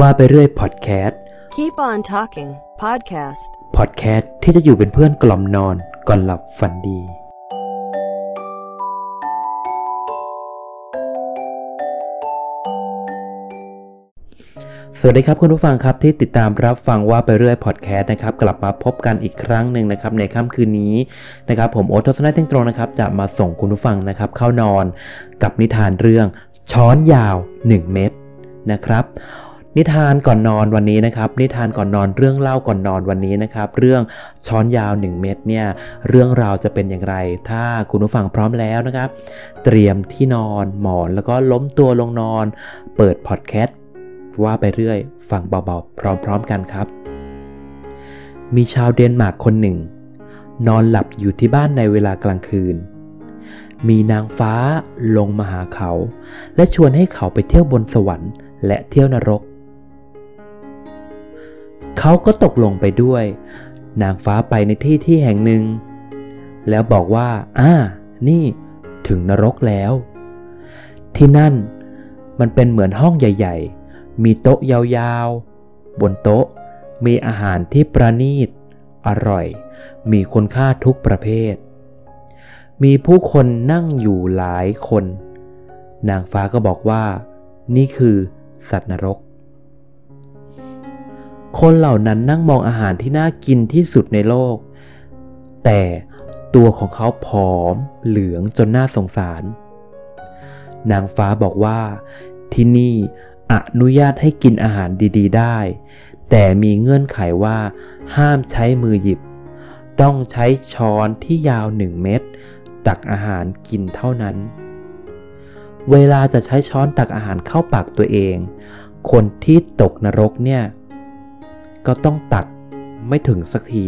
ว่าไปเรื่อยพอดแคสต์ Keep on Talking Podcast พอดแคสต์ที่จะอยู่เป็นเพื่อนกล่อมนอนก่อนหลับฝันดี สวัสดีครับคุณผู้ฟังครับที่ติดตามรับฟังว่าไปเรื่อยพอดแคสต์นะครับกลับมาพบกันอีกครั้งหนึ่งนะครับในค่ำคืนนี้นะครับผมโอ๊ตทศนัยเที่ยงตรงนะครับจะมาส่งคุณผู้ฟังนะครับเข้านอนกับนิทานเรื่องช้อนยาว 1 เม็ดนะครับ นิทานก่อนนอนวันนี้นะครับ นิทานก่อนนอนเรื่องเล่าก่อนนอนวันนี้นะครับ เรื่องช้อนยาว 1 เม็ดเนี่ยเรื่องราวจะเป็นอย่างไร ถ้าคุณผู้ฟังพร้อมแล้วนะครับ เตรียมที่นอนหมอนแล้วก็ล้มตัวลงนอน เปิดพอดแคสต์ว่าไปเรื่อยฟังเบาๆ พร้อมๆกันครับ มีชาวเดนมาร์กคนหนึ่ง นอนหลับอยู่ที่บ้านในเวลากลางคืน มีนางฟ้าลงมาหาเขา และชวนให้เขาไปเที่ยวบนสวรรค์ และเที่ยวนรก เขาก็ตกลงไปด้วย นางฟ้าไปในที่ที่แห่งหนึ่ง แล้วบอกว่า อ่า นี่ถึงนรกแล้ว ที่นั่นมันเป็นเหมือนห้องใหญ่ ๆ มีโต๊ะยาวๆ บนโต๊ะมีอาหารที่ประณีต อร่อย มีคุณค่าทุกประเภท มีผู้คนนั่งอยู่หลายคน นางฟ้าก็บอกว่า นี่คือสัตว์นรก คนเหล่านั้นนั่งมองอาหารที่น่ากินที่สุดในโลก แต่ตัวของเขาผอมเหลืองจนน่าสงสาร นางฟ้าบอกว่า ที่นี่อนุญาตให้กินอาหารดีๆ ได้ แต่มีเงื่อนไขว่า ห้ามใช้มือหยิบ ต้องใช้ช้อนที่ยาวหนึ่งเม็ดตักอาหารกินเท่านั้น เวลาจะใช้ช้อนตักอาหารเข้าปากตัวเอง คนที่ตกนรกเนี่ย ก็ต้องตักไม่ถึงสักที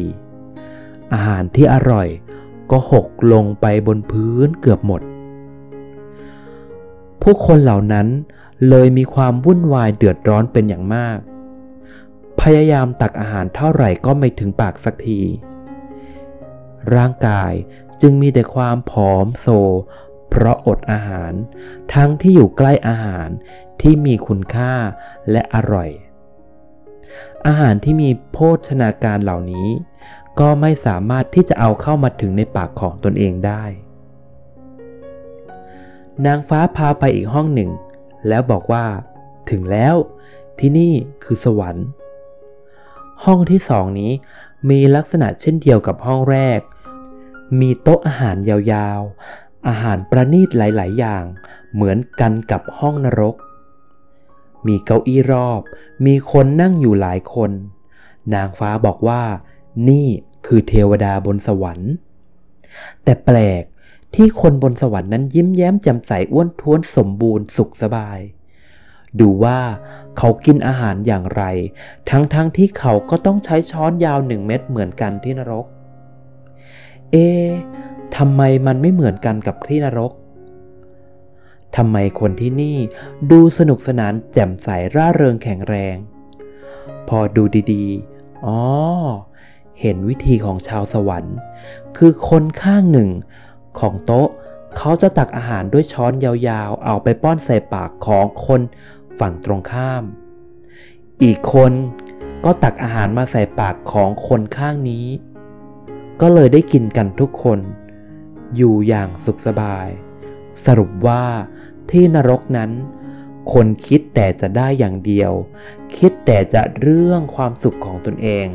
อาหารที่อร่อยก็หกลงไปบนพื้นเกือบหมด ผู้คนเหล่านั้นเลยมีความวุ่นวายเดือดร้อนเป็นอย่างมาก พยายามตักอาหารเท่าไหร่ก็ไม่ถึงปากสักที ร่างกายจึงมีแต่ความผอมโซ เพราะอดอาหาร ทั้งที่อยู่ใกล้อาหารที่มีคุณค่าและอร่อย อาหารที่มีโภชนาการเหล่านี้ ก็ไม่สามารถที่จะเอาเข้ามาถึงในปากของตนเองได้ นางฟ้าพาไปอีกห้องหนึ่ง แล้วบอกว่า ถึงแล้ว ที่นี่คือสวรรค์ ห้องที่สองนี้มีลักษณะเช่นเดียวกับห้องแรก มีโต๊ะอาหารยาวๆ อาหารประณีตหลาย ๆ อย่าง เหมือนกันกับห้องนรก มีเก้าอี้รอบ มีคนนั่งอยู่หลายคน นางฟ้าบอกว่า นี่คือเทวดาบนสวรรค์ แต่แปลกที่คนบนสวรรค์นั้นยิ้มแย้มแจ่มใสอ้วนท้วนสมบูรณ์สุขสบาย ดูว่าเขากินอาหารอย่างไร ทั้งๆทที่เขาก็ต้องใช้ช้อนยาวหนึ่งเม็ดเหมือนกันที่นรก เอ๊ทำไมมันไม่เหมือนกันกับที่นรก ทำไมคนที่นี่ดูสนุกสนานแจ่มใสร่าเริงแข็งแรง พอดูดีๆ อ๋อ เห็นวิธีของชาวสวรรค์ คือคนข้างหนึ่ง ของโต๊ะเขาจะตักอาหารด้วยช้อนยาวๆ เอาไปป้อนใส่ปากของคนฝั่งตรงข้าม อีกคนก็ตักอาหารมาใส่ปากของคนข้างนี้ ก็เลยได้กินกันทุกคน อยู่อย่างสุขสบาย สรุปว่า ที่นรกนั้น คนคิดแต่จะได้อย่างเดียว คิดแต่จะเรื่องความสุขของตนเอง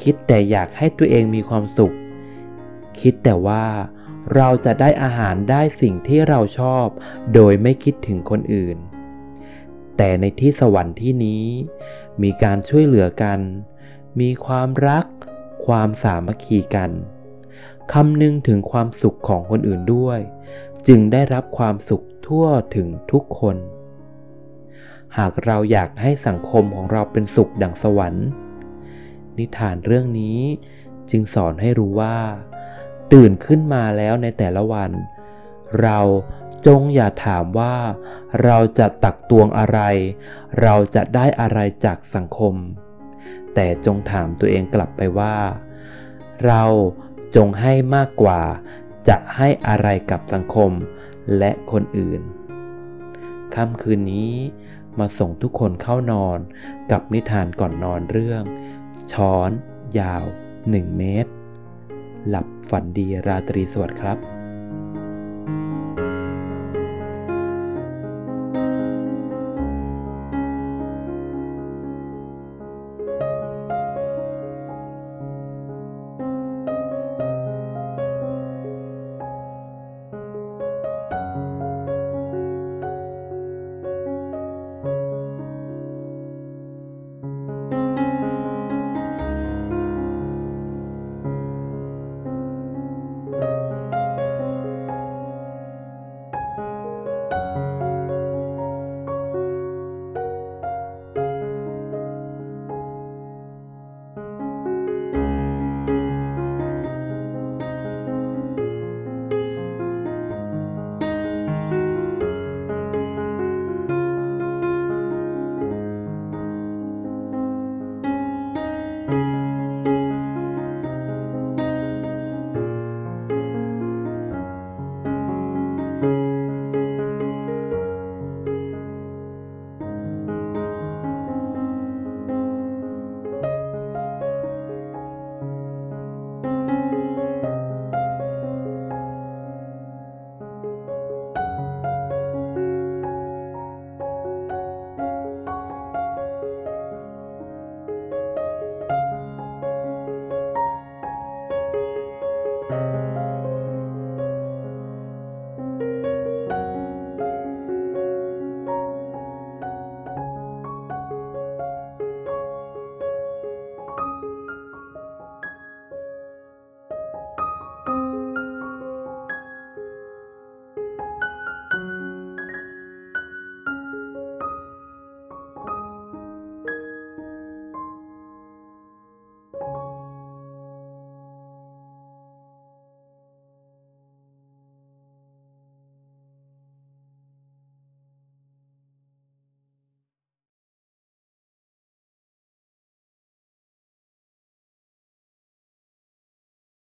คิดแต่อยากให้ตัวเองมีความสุข คิดแต่ว่าเราจะได้อาหารได้สิ่งที่เราชอบ โดยไม่คิดถึงคนอื่น แต่ในที่สวรรค์ที่นี้ มีการช่วยเหลือกัน มีความรัก ความสามัคคีกันคำนึงถึงความสุขของคนอื่นด้วย จึงได้รับความสุข ทั่วถึงทุกคน หากเราอยากให้สังคมของเราเป็นสุขดังสวรรค์ นิทานเรื่องนี้จึงสอนให้รู้ว่า ตื่นขึ้นมาแล้วในแต่ละวัน เราจงอย่าถามว่า เราจะตักตวงอะไร เราจะได้อะไรจากสังคม แต่จงถามตัวเองกลับไปว่า เราจงให้มากกว่าจะให้อะไรกับสังคม และคนอื่น ค่ำคืนนี้มาส่งทุกคนเข้านอนกับนิทานก่อนนอนเรื่อง ช้อน ยาว 1 เมตร หลับฝันดีราตรีสวัสดิ์ครับ